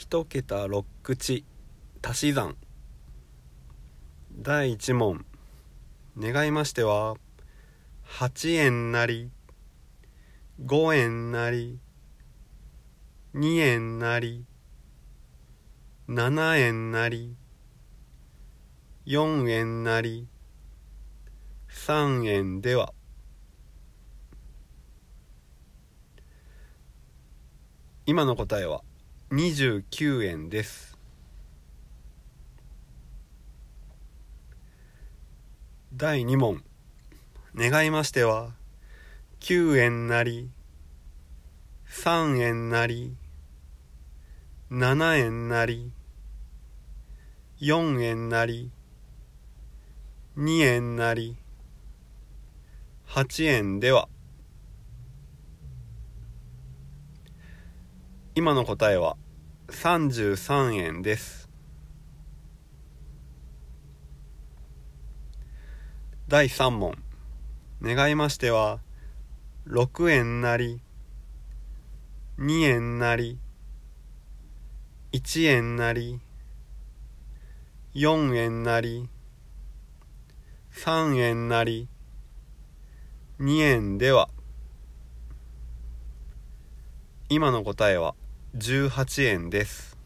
一桁六口足し算。第一問。願いましては8円なり5円なり2円なり7円なり4円なり3円では。今の答えは？29円です。第2問。願いましては9円なり3円なり7円なり4円なり2円なり8円では。今の答えは33円です。第3問。願いましては6円なり2円なり1円なり4円なり3円なり2円では。今の答えは18円です。